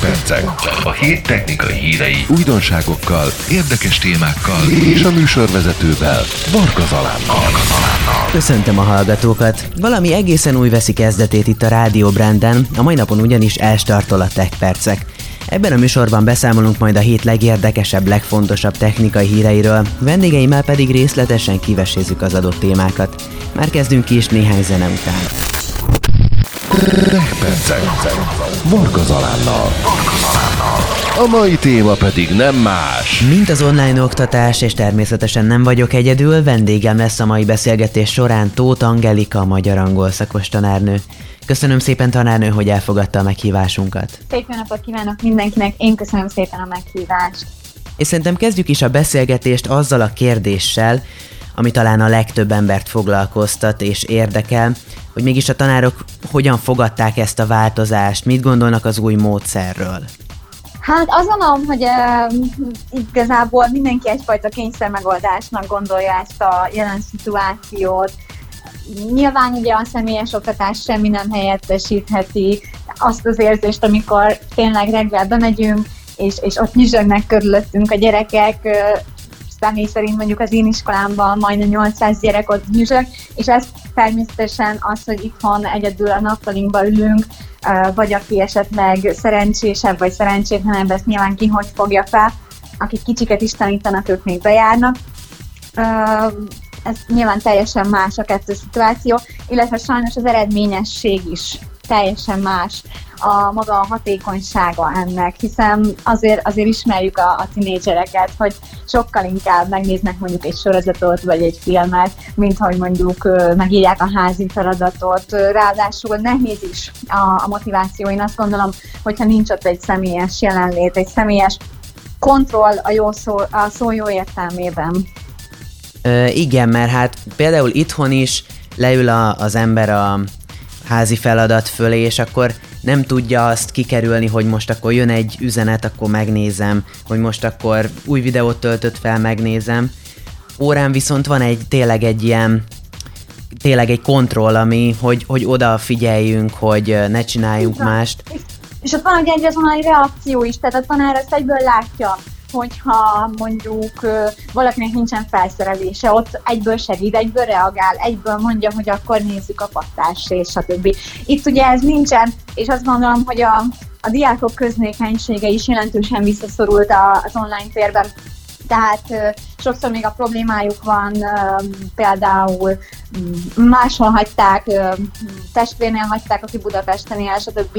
Percek. A hét technikai hírei, újdonságokkal, érdekes témákkal és a műsorvezetővel, Varga Zalánnal. Köszöntöm a hallgatókat! Valami egészen új veszi kezdetét itt a Rádió Branden, a mai napon ugyanis elstartol a Tech Percek. Ebben a műsorban beszámolunk majd a hét legérdekesebb, legfontosabb technikai híreiről, vendégeimmel pedig részletesen kivesézzük az adott témákat. Már kezdünk ki is néhány zene után. Percek. Varga Zalánnal. A mai téma pedig nem más. Mint az online oktatás, és természetesen nem vagyok egyedül, vendégem lesz a mai beszélgetés során Tóth Angelika, a magyar-angol szakos tanárnő. Köszönöm szépen tanárnő, hogy elfogadta a meghívásunkat. Szép napot kívánok mindenkinek, én köszönöm szépen a meghívást. És szerintem kezdjük is a beszélgetést azzal a kérdéssel, ami talán a legtöbb embert foglalkoztat és érdekel, hogy mégis a tanárok hogyan fogadták ezt a változást, mit gondolnak az új módszerről. Hát azt gondolom, hogy uh, igazából mindenki egyfajta kényszer megoldásnak gondolja ezt a jelen szituációt. Nyilván ugye a személyes oktatás semmi nem helyettesítheti azt az érzést, amikor tényleg reggel bemegyünk, és, és ott nyizsögnek körülöttünk a gyerekek, személy szerint mondjuk az én iskolámban majdnem 800 gyerek ott nyizsög, és ez természetesen az, hogy itthon egyedül a nappalinkba ülünk, vagy aki esetleg szerencsésebb, vagy szerencsétlenebb, ezt nyilván ki hogy fogja fel, akik kicsiket is tanítanak, ők még bejárnak. Ez nyilván teljesen más a kettő szituáció, illetve sajnos az eredményesség is teljesen más a maga a hatékonysága ennek, hiszen azért, azért ismerjük a, a tinédzsereket, hogy sokkal inkább megnéznek mondjuk egy sorozatot vagy egy filmet, mint hogy mondjuk megírják a házi feladatot. Ráadásul nehéz is a, a motiváció. Én azt gondolom, hogyha nincs ott egy személyes jelenlét, egy személyes kontroll a, jó szó, a szó jó értelmében. Ö, igen, mert hát például itthon is leül a, az ember a házi feladat fölé, és akkor nem tudja azt kikerülni, hogy most akkor jön egy üzenet, akkor megnézem, hogy most akkor új videót töltött fel, megnézem. Órán viszont van egy tényleg egy ilyen tényleg egy kontroll, ami, hogy, hogy oda figyeljünk, hogy ne csináljunk Igen. mást. És, ott van egy azonnali reakció is, tehát a tanár ezt egyből látja, hogyha mondjuk valakinek nincsen felszerelése, ott egyből segít, egyből reagál, egyből mondja, hogy akkor nézzük a pattást, és stb. Itt ugye ez nincsen, és azt gondolom, hogy a, a diákok köznékenysége is jelentősen visszaszorult az online térben tehát sokszor még a problémájuk van, például mm, máshol hagyták, testvérnél hagyták, aki Budapesten él, stb.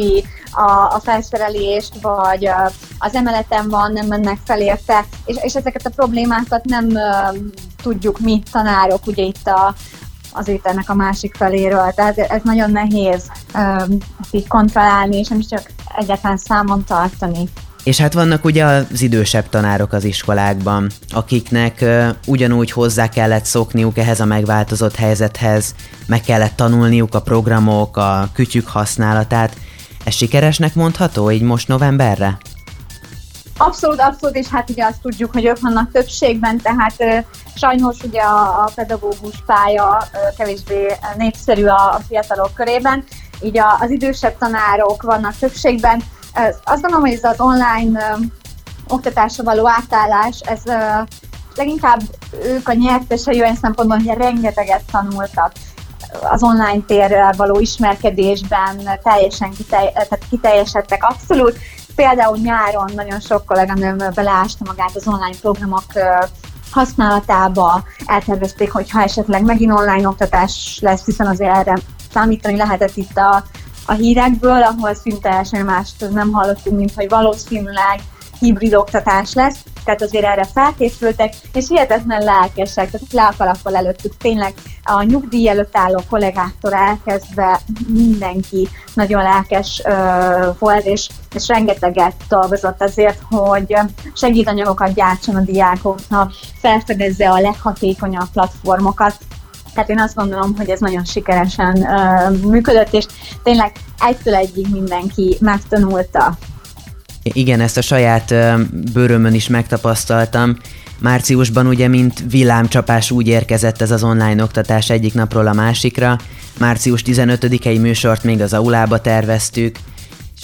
A, a felszerelést, vagy az emeleten van, nem mennek fel érte, és, és ezeket a problémákat nem tudjuk mi tanárok, ugye itt a, azért ennek a másik feléről. Tehát ez nagyon nehéz ezt így kontrollálni, és nem is csak egyetlen számon tartani. És hát vannak ugye az idősebb tanárok az iskolákban, akiknek ugyanúgy hozzá kellett szokniuk ehhez a megváltozott helyzethez, meg kellett tanulniuk a programok, a kütyük használatát. Ez sikeresnek mondható így most novemberre? Abszolút, abszolút, és hát ugye azt tudjuk, hogy ők vannak többségben, tehát sajnos ugye a, pedagógus pálya kevésbé népszerű a, a fiatalok körében, így az idősebb tanárok vannak többségben, azt gondolom, hogy ez az online oktatásra való átállás, ez leginkább ők a nyertesei olyan szempontból, hogy rengeteget tanultak az online térrel való ismerkedésben, teljesen kitelj, tehát kiteljesedtek abszolút. Például nyáron nagyon sok kolléganőm beleásta magát az online programok használatába, eltervezték, hogy ha esetleg megint online oktatás lesz, hiszen azért erre számítani lehetett itt a a hírekből, ahol szinte semmi mást nem hallottunk, mint hogy valószínűleg hibrid oktatás lesz, tehát azért erre felkészültek, és hihetetlen lelkesek, tehát le a kalappal előttük tényleg a nyugdíj előtt álló kollégáktól elkezdve mindenki nagyon lelkes ö, volt, és, és rengeteget dolgozott azért, hogy segítanyagokat gyártson a diákoknak, felfedezze a leghatékonyabb platformokat, tehát én azt gondolom, hogy ez nagyon sikeresen uh, működött, és tényleg egytől egyig mindenki megtanulta. Igen, ezt a saját bőrömön is megtapasztaltam. Márciusban ugye, mint villámcsapás úgy érkezett ez az online oktatás egyik napról a másikra. Március 15-i műsort még az aulába terveztük,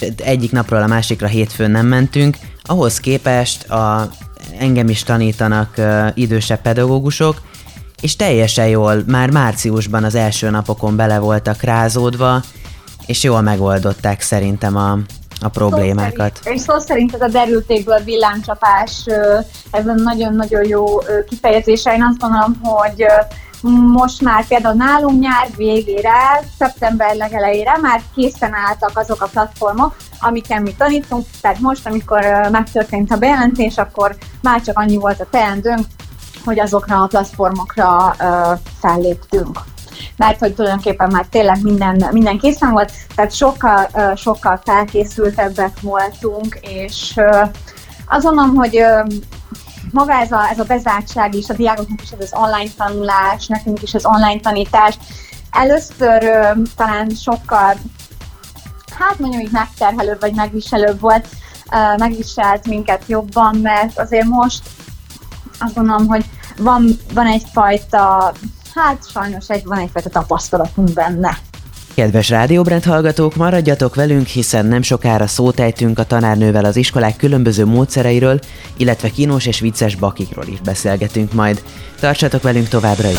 és egyik napról a másikra hétfőn nem mentünk, ahhoz képest a, engem is tanítanak uh, idősebb pedagógusok, és teljesen jól, már márciusban az első napokon bele voltak rázódva, és jól megoldották szerintem a, a problémákat. Szó szerint, és szó szerint ez a derültékből villámcsapás, ez a nagyon-nagyon jó kifejezése. Én azt gondolom, hogy most már például nálunk nyár végére, szeptember legelejére már készen álltak azok a platformok, amiken mi tanítunk, tehát most, amikor megtörtént a bejelentés, akkor már csak annyi volt a teendőnk, hogy azokra a platformokra felléptünk. Mert hogy tulajdonképpen már tényleg minden, minden készen volt, tehát sokkal, sokkal felkészültebbek voltunk, és azt mondom, hogy maga ez a, ez a bezártság is, a diákoknak is ez az online tanulás, nekünk is az online tanítás, először talán sokkal, hát mondjuk így megterhelőbb vagy megviselőbb volt, megviselt minket jobban, mert azért most azt gondolom, hogy van, van egyfajta hát sajnos egy, van egyfajta tapasztalatunk benne. Kedves rádióbrend hallgatók, maradjatok velünk, hiszen nem sokára szót ejtünk a tanárnővel az iskolák különböző módszereiről, illetve kínos és vicces bakikról is beszélgetünk majd. Tartsatok velünk továbbra is!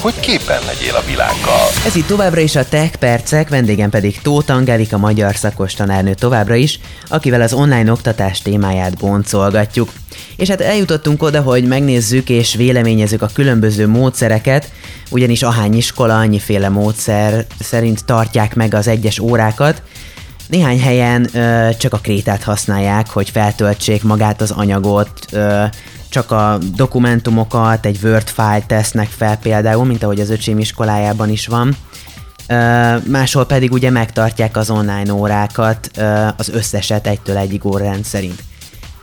Hogy képen legyél a világgal. Ez itt továbbra is a Tech Percek, vendégem pedig Tóth Angelika magyar szakos tanárnő továbbra is, akivel az online oktatás témáját boncolgatjuk. És hát eljutottunk oda, hogy megnézzük és véleményezzük a különböző módszereket, ugyanis ahány iskola, annyiféle módszer szerint tartják meg az egyes órákat, néhány helyen ö, csak a krétát használják, hogy feltöltsék magát az anyagot, ö, csak a dokumentumokat egy Word file tesznek fel például, mint ahogy az öcsém iskolájában is van. Máshol pedig ugye megtartják az online órákat, az összeset egytől egyig órán szerint.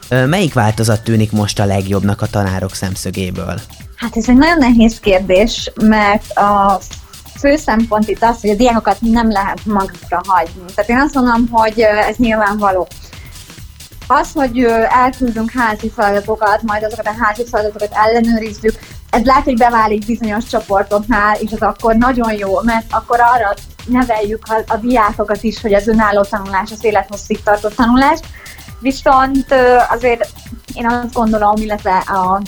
Melyik változat tűnik most a legjobbnak a tanárok szemszögéből? Hát ez egy nagyon nehéz kérdés, mert a fő szempont itt az, hogy a diákokat nem lehet magukra hagyni. Tehát én azt mondom, hogy ez nyilvánvaló. Az, hogy elküldünk házi feladatokat, majd azokat a házi feladatokat ellenőrizzük, ez lehet, hogy beválik bizonyos csoportoknál, és az akkor nagyon jó, mert akkor arra neveljük a, a diákokat is, hogy az önálló tanulás, az élethosszig tartó tanulás. Viszont azért én azt gondolom, illetve a,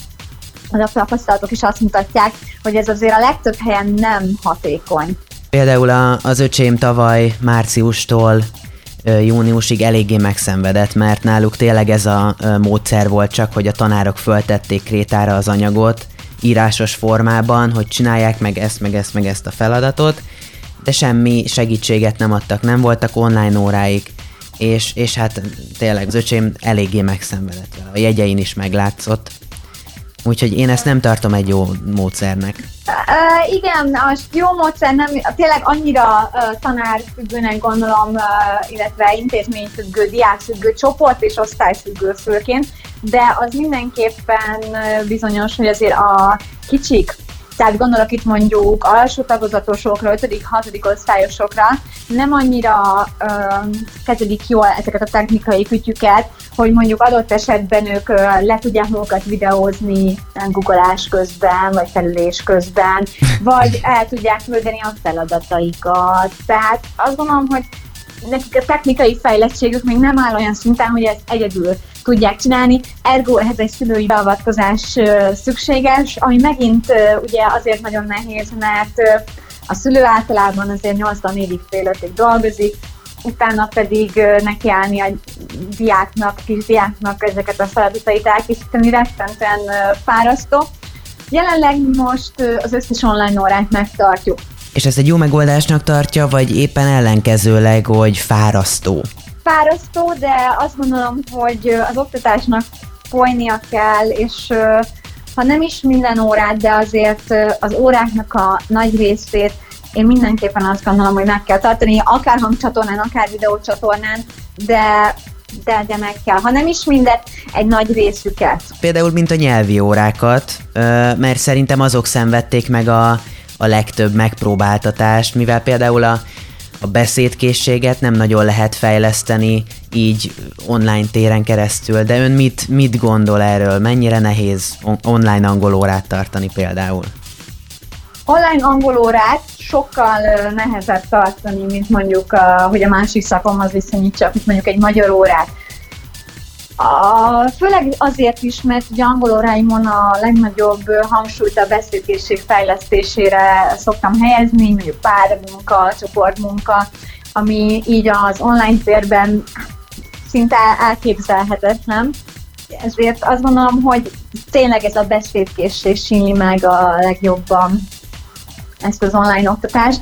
a tapasztalatok is azt mutatják, hogy ez azért a legtöbb helyen nem hatékony. Például a, az öcsém tavaly márciustól júniusig eléggé megszenvedett, mert náluk tényleg ez a módszer volt csak, hogy a tanárok föltették krétára az anyagot írásos formában, hogy csinálják meg ezt, meg ezt, meg ezt a feladatot, de semmi segítséget nem adtak, nem voltak online óráik, és, és hát tényleg az öcsém eléggé megszenvedett vele. A jegyein is meglátszott, Úgyhogy én ezt nem tartom egy jó módszernek. Uh, igen, a jó módszer nem, tényleg annyira uh, tanárfüggőnek gondolom, uh, illetve intézményfüggő, diákfüggő, csoport és osztályfüggő főként, de az mindenképpen uh, bizonyos, hogy azért a kicsik tehát gondolok itt mondjuk alsó tagozatosokra, 5 6 osztályosokra, nem annyira ö, kezelik jól ezeket a technikai kütyüket, hogy mondjuk adott esetben ők ö, le tudják magukat videózni googleás közben, vagy felülés közben, vagy el tudják küldeni a feladataikat. Tehát azt gondolom, hogy nekik a technikai fejlettségük még nem áll olyan szinten, hogy ezt egyedül tudják csinálni, ergo ehhez egy szülői beavatkozás szükséges, ami megint ugye azért nagyon nehéz, mert a szülő általában azért 84 fél ötig dolgozik, utána pedig nekiállni a diáknak, a kis diáknak ezeket a feladatait elkészíteni rettentően fárasztó. Jelenleg most az összes online órát megtartjuk. És ezt egy jó megoldásnak tartja, vagy éppen ellenkezőleg, hogy fárasztó? Fárasztó, de azt gondolom, hogy az oktatásnak folynia kell, és ha nem is minden órát, de azért az óráknak a nagy részét én mindenképpen azt gondolom, hogy meg kell tartani, akár hangcsatornán, akár videócsatornán, de de, de meg kell, ha nem is mindet, egy nagy részüket. Például, mint a nyelvi órákat, mert szerintem azok szenvedték meg a, a legtöbb megpróbáltatást, mivel például a, a beszédkészséget nem nagyon lehet fejleszteni így online téren keresztül, de ön mit, mit gondol erről? Mennyire nehéz on- online angol órát tartani például? online angolórát sokkal nehezebb tartani, mint mondjuk, hogy a másik szakomhoz viszonyítsak, mint mondjuk egy magyar órát. Főleg azért is, mert ugye angol óráimon a legnagyobb hangsúlyt a beszélkészség fejlesztésére szoktam helyezni, mondjuk pármunka, csoportmunka, ami így az online térben szinte elképzelhetetlen. Ezért azt gondolom, hogy tényleg ez a beszédkészség síni meg a legjobban ezt az online oktatást.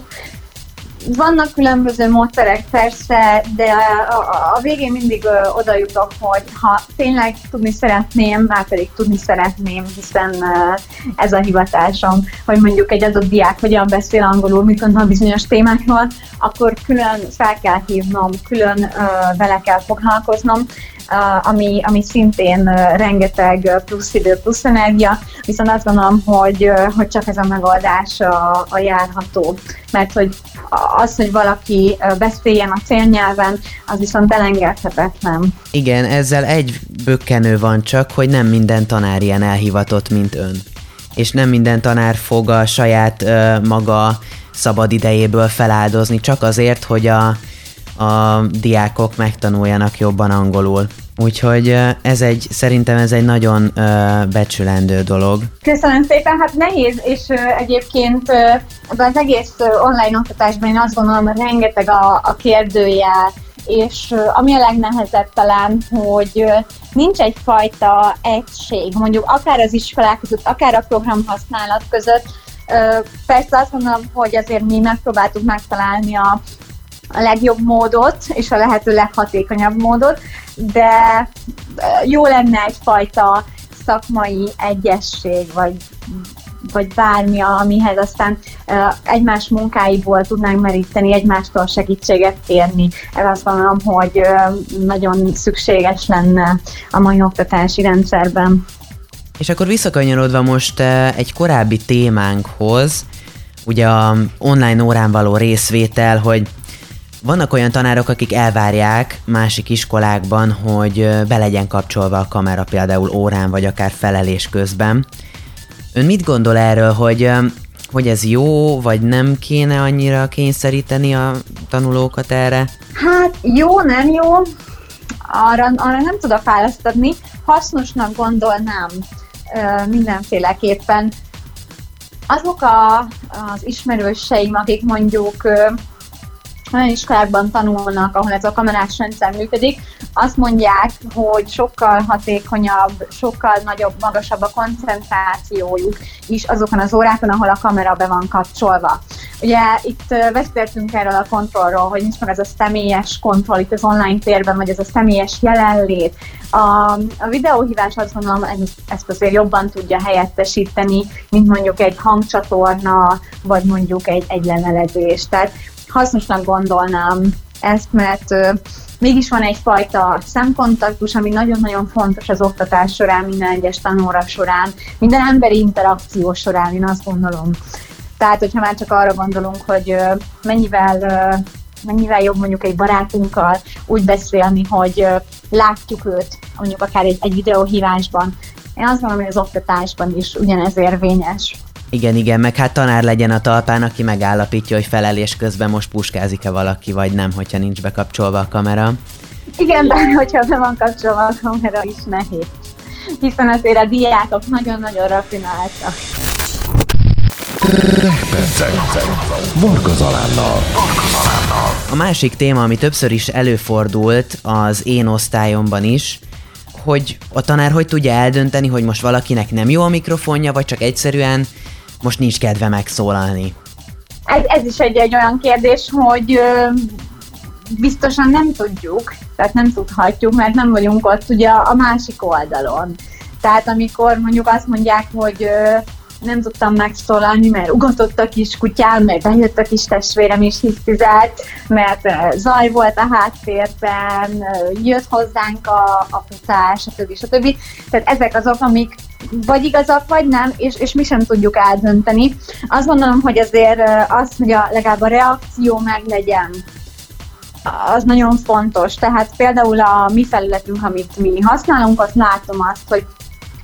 Vannak különböző módszerek persze, de a, a végén mindig ö, oda jutok, hogy ha tényleg tudni szeretném, már pedig tudni szeretném, hiszen ö, ez a hivatásom, hogy mondjuk egy adott diák hogyan beszél angolul, mit gondol bizonyos témákról, akkor külön fel kell hívnom, külön ö, vele kell foglalkoznom, ami, ami szintén rengeteg plusz idő, plusz energia, viszont azt gondolom, hogy, hogy csak ez a megoldás a, a járható. Mert hogy az, hogy valaki beszéljen a célnyelven, az viszont elengedhetetlen. Igen, ezzel egy bökkenő van csak, hogy nem minden tanár ilyen elhivatott, mint ön. És nem minden tanár fog a saját ö, maga szabad idejéből feláldozni, csak azért, hogy a a diákok megtanuljanak jobban angolul. Úgyhogy ez egy, szerintem ez egy nagyon becsülendő dolog. Köszönöm szépen, hát nehéz, és egyébként uh, az egész online oktatásban én azt gondolom, hogy rengeteg a, a kérdője, és ami a legnehezebb talán, hogy nincs egyfajta egység, mondjuk akár az iskolák között, akár a program használat között, Persze azt mondom, hogy azért mi megpróbáltuk megtalálni a, a legjobb módot, és a lehető leghatékonyabb módot, de jó lenne egyfajta szakmai egyesség, vagy vagy bármi, amihez aztán egymás munkáiból tudnánk meríteni, egymástól segítséget kérni. Ez azt gondolom, hogy nagyon szükséges lenne a mai oktatási rendszerben. És akkor visszakanyarodva most egy korábbi témánkhoz, ugye a online órán való részvétel, hogy vannak olyan tanárok, akik elvárják másik iskolákban, hogy be legyen kapcsolva a kamera például órán, vagy akár felelés közben. Ön mit gondol erről, hogy, hogy ez jó, vagy nem kéne annyira kényszeríteni a tanulókat erre? Hát jó, nem jó. Arra, arra nem tudok választ adni. Hasznosnak gondolnám mindenféleképpen. Azok a, az ismerőseim, akik mondjuk olyan iskolákban tanulnak, ahol ez a kamerás rendszer működik, azt mondják, hogy sokkal hatékonyabb, sokkal nagyobb, magasabb a koncentrációjuk is azokon az órákon, ahol a kamera be van kapcsolva. Ugye itt beszéltünk erről a kontrollról, hogy nincs meg ez a személyes kontroll itt az online térben, vagy ez a személyes jelenlét. A, a videóhívás azt gondolom, ezt, ezt azért jobban tudja helyettesíteni, mint mondjuk egy hangcsatorna, vagy mondjuk egy, egy levelezés. Tehát hasznosnak gondolnám ezt, mert mégis van egyfajta szemkontaktus, ami nagyon-nagyon fontos az oktatás során, minden egyes tanóra során, minden emberi interakció során, én azt gondolom. Tehát, hogyha már csak arra gondolunk, hogy mennyivel, mennyivel jobb mondjuk egy barátunkkal úgy beszélni, hogy látjuk őt, mondjuk akár egy, egy videóhívásban. Én azt gondolom, hogy az oktatásban is ugyanez érvényes. Igen, igen, meg hát tanár legyen a talpán, aki megállapítja, hogy felelés közben most puskázik-e valaki, vagy nem, hogyha nincs bekapcsolva a kamera. Igen, de hogyha be van kapcsolva a kamera is nehéz. Hiszen azért a diákok nagyon-nagyon rafináltak. A másik téma, ami többször is előfordult az én osztályomban is, hogy a tanár hogy tudja eldönteni, hogy most valakinek nem jó a mikrofonja, vagy csak egyszerűen most nincs kedve megszólalni? Ez, ez is egy, egy olyan kérdés, hogy ö, biztosan nem tudjuk, tehát nem tudhatjuk, mert nem vagyunk ott ugye a másik oldalon. Tehát amikor mondjuk azt mondják, hogy ö, nem tudtam megszólalni, mert ugatott a kis kutyám, mert bejött a kis testvérem is hisztizett, mert zaj volt a háttérben, jött hozzánk a, a futás, stb. stb. Tehát ezek azok, amik vagy igazak, vagy nem, és, és mi sem tudjuk eldönteni. Azt gondolom, hogy azért az, hogy a, legalább a reakció meg legyen, az nagyon fontos. Tehát például a mi felületünk, amit mi használunk, azt látom azt, hogy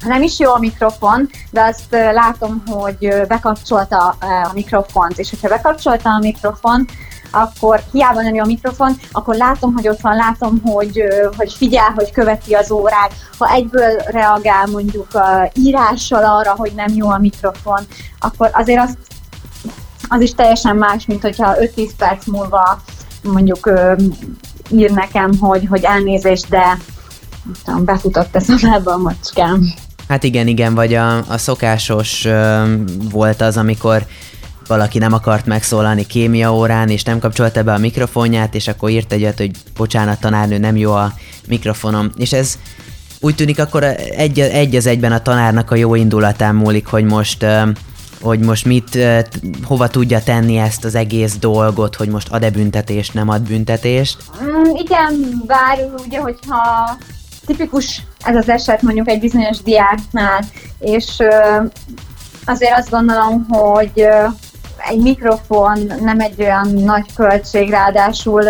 nem is jó a mikrofon, de azt látom, hogy bekapcsolta a mikrofont, és hogyha bekapcsolta a mikrofon, akkor hiába nem jó a mikrofon, akkor látom, hogy ott van, látom, hogy, hogy figyel, hogy követi az órát. Ha egyből reagál mondjuk írással arra, hogy nem jó a mikrofon, akkor azért az, az is teljesen más, mint hogyha 5-10 perc múlva mondjuk ír nekem, hogy, hogy elnézést, de tudom, befutott a szemelbe a macskám. Hát igen, igen, vagy a, a szokásos uh, volt az, amikor valaki nem akart megszólalni kémia órán, és nem kapcsolta be a mikrofonját, és akkor írt egyet, hogy bocsánat, tanárnő, nem jó a mikrofonom. És ez úgy tűnik akkor egy, egy az egyben a tanárnak a jó indulatán múlik, hogy most hogy most mit, hova tudja tenni ezt az egész dolgot, hogy most ad-e büntetést, nem ad büntetést? Mm, igen, bár ugye, hogyha tipikus ez az eset mondjuk egy bizonyos diáknál, és azért azt gondolom, hogy egy mikrofon nem egy olyan nagy költség, ráadásul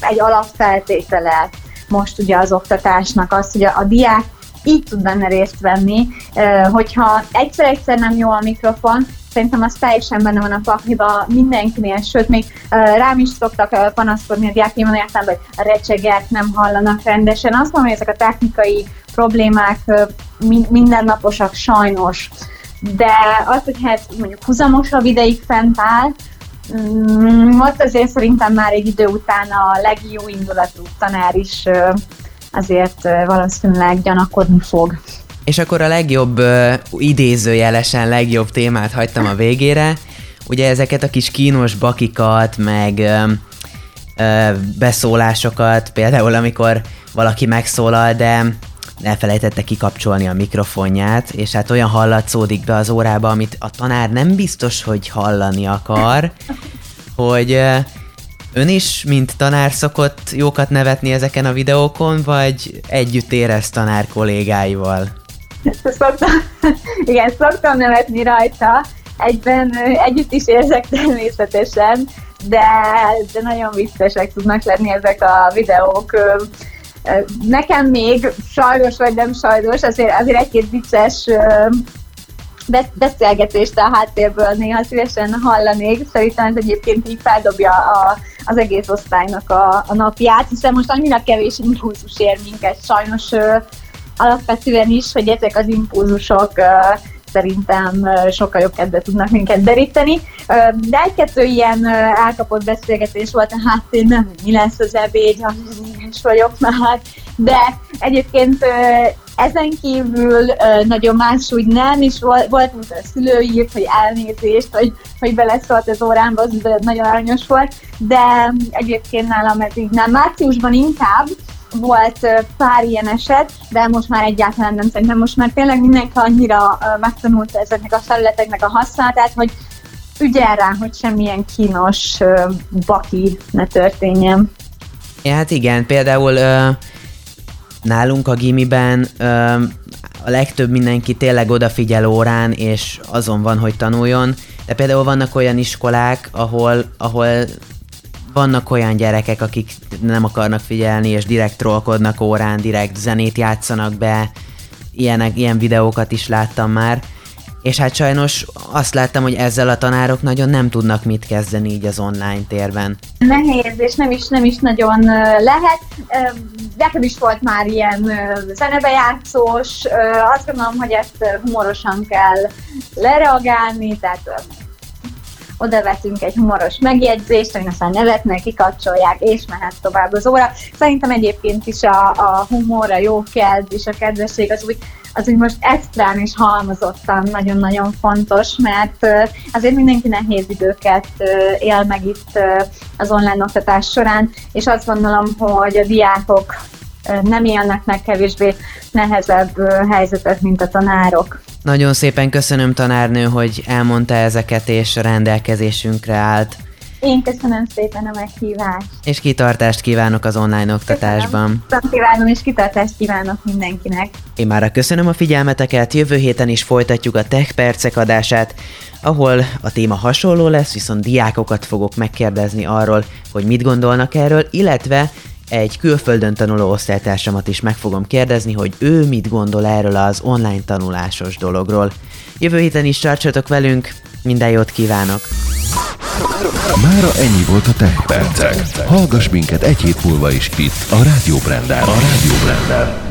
egy alapfeltétele most ugye az oktatásnak az, hogy a diák így tud benne részt venni, hogyha egyszer-egyszer nem jó a mikrofon, szerintem az teljesen benne van a pakliba mindenkinél, sőt, még rám is szoktak panaszkodni a diákjaim olyan értelemben, hogy a recsegek nem hallanak rendesen. Azt mondom, hogy ezek a technikai problémák mindennaposak sajnos de az, hogy hát mondjuk húzamosabb ideig fent áll, mm, ott azért szerintem már egy idő után a legjobb indulatú tanár is azért valószínűleg gyanakodni fog. És akkor a legjobb, idézőjelesen legjobb témát hagytam a végére. Ugye ezeket a kis kínos bakikat, meg beszólásokat, például amikor valaki megszólal, de elfelejtette kikapcsolni a mikrofonját, és hát olyan hallatszódik be az órába, amit a tanár nem biztos, hogy hallani akar, hogy ön is, mint tanár szokott jókat nevetni ezeken a videókon, vagy együtt érez tanár kollégáival? Szoktam, igen, szoktam nevetni rajta, egyben együtt is érzek természetesen, de, de nagyon viccesek tudnak lenni ezek a videók Nekem még sajnos vagy nem sajnos, azért, azért egy-két vicces beszélgetést a háttérből néha szívesen hallanék. Szerintem ez egyébként így feldobja a, az egész osztálynak a, a napját, hiszen most annyira kevés impulzus ér minket sajnos alapvetően is, hogy ezek az impulzusok szerintem sokkal jobb kedvet tudnak minket deríteni. De egy-kettő ilyen elkapott beszélgetés volt a háttérben, hogy mi lesz az ebéd, is vagyok már, de egyébként ezen kívül nagyon más úgy nem, és volt, volt mint a szülő írt, hogy elnézést, hogy, hogy beleszólt az órámba, az nagyon aranyos volt, de egyébként nálam ez így nem. Márciusban inkább, volt pár ilyen eset, de most már egyáltalán nem szerintem. Most már tényleg mindenki annyira megtanulta ezeknek a felületeknek a használatát, hogy ügyel rá, hogy semmilyen kínos baki ne történjen. Hát igen, például ö, nálunk a gimiben ö, a legtöbb mindenki tényleg odafigyel órán, és azon van, hogy tanuljon, de például vannak olyan iskolák, ahol, ahol vannak olyan gyerekek, akik nem akarnak figyelni, és direkt trollkodnak órán, direkt zenét játszanak be, ilyenek, ilyen videókat is láttam már, és hát sajnos azt láttam, hogy ezzel a tanárok nagyon nem tudnak mit kezdeni így az online térben. Nehéz, és nem is, nem is nagyon lehet. Nekem is volt már ilyen zenebejátszós, azt gondolom, hogy ezt humorosan kell lereagálni, tehát oda veszünk egy humoros megjegyzést, amin aztán nevetnek, kikapcsolják, és mehet tovább az óra. Szerintem egyébként is a, a humor, a jó kedv és a kedvesség az úgy, az úgy most extrán és halmozottan nagyon-nagyon fontos, mert azért mindenki nehéz időket él meg itt az online oktatás során, és azt gondolom, hogy a diákok nem élnek meg kevésbé nehezebb helyzetet, mint a tanárok. Nagyon szépen köszönöm tanárnő, hogy elmondta ezeket és rendelkezésünkre állt. Én köszönöm szépen a meghívást. És kitartást kívánok az online oktatásban. Köszönöm, kívánom, és kitartást kívánok mindenkinek. Én már köszönöm a figyelmeteket, jövő héten is folytatjuk a Tech Percek adását, ahol a téma hasonló lesz, viszont diákokat fogok megkérdezni arról, hogy mit gondolnak erről, illetve egy külföldön tanuló osztálytársamat is meg fogom kérdezni, hogy ő mit gondol erről az online tanulásos dologról. Jövő héten is tartsatok velünk, minden jót kívánok! Mára ennyi volt a Tech Percek. Hallgass minket egy hét múlva is itt, a Rádió Branden. A Rádió Branden.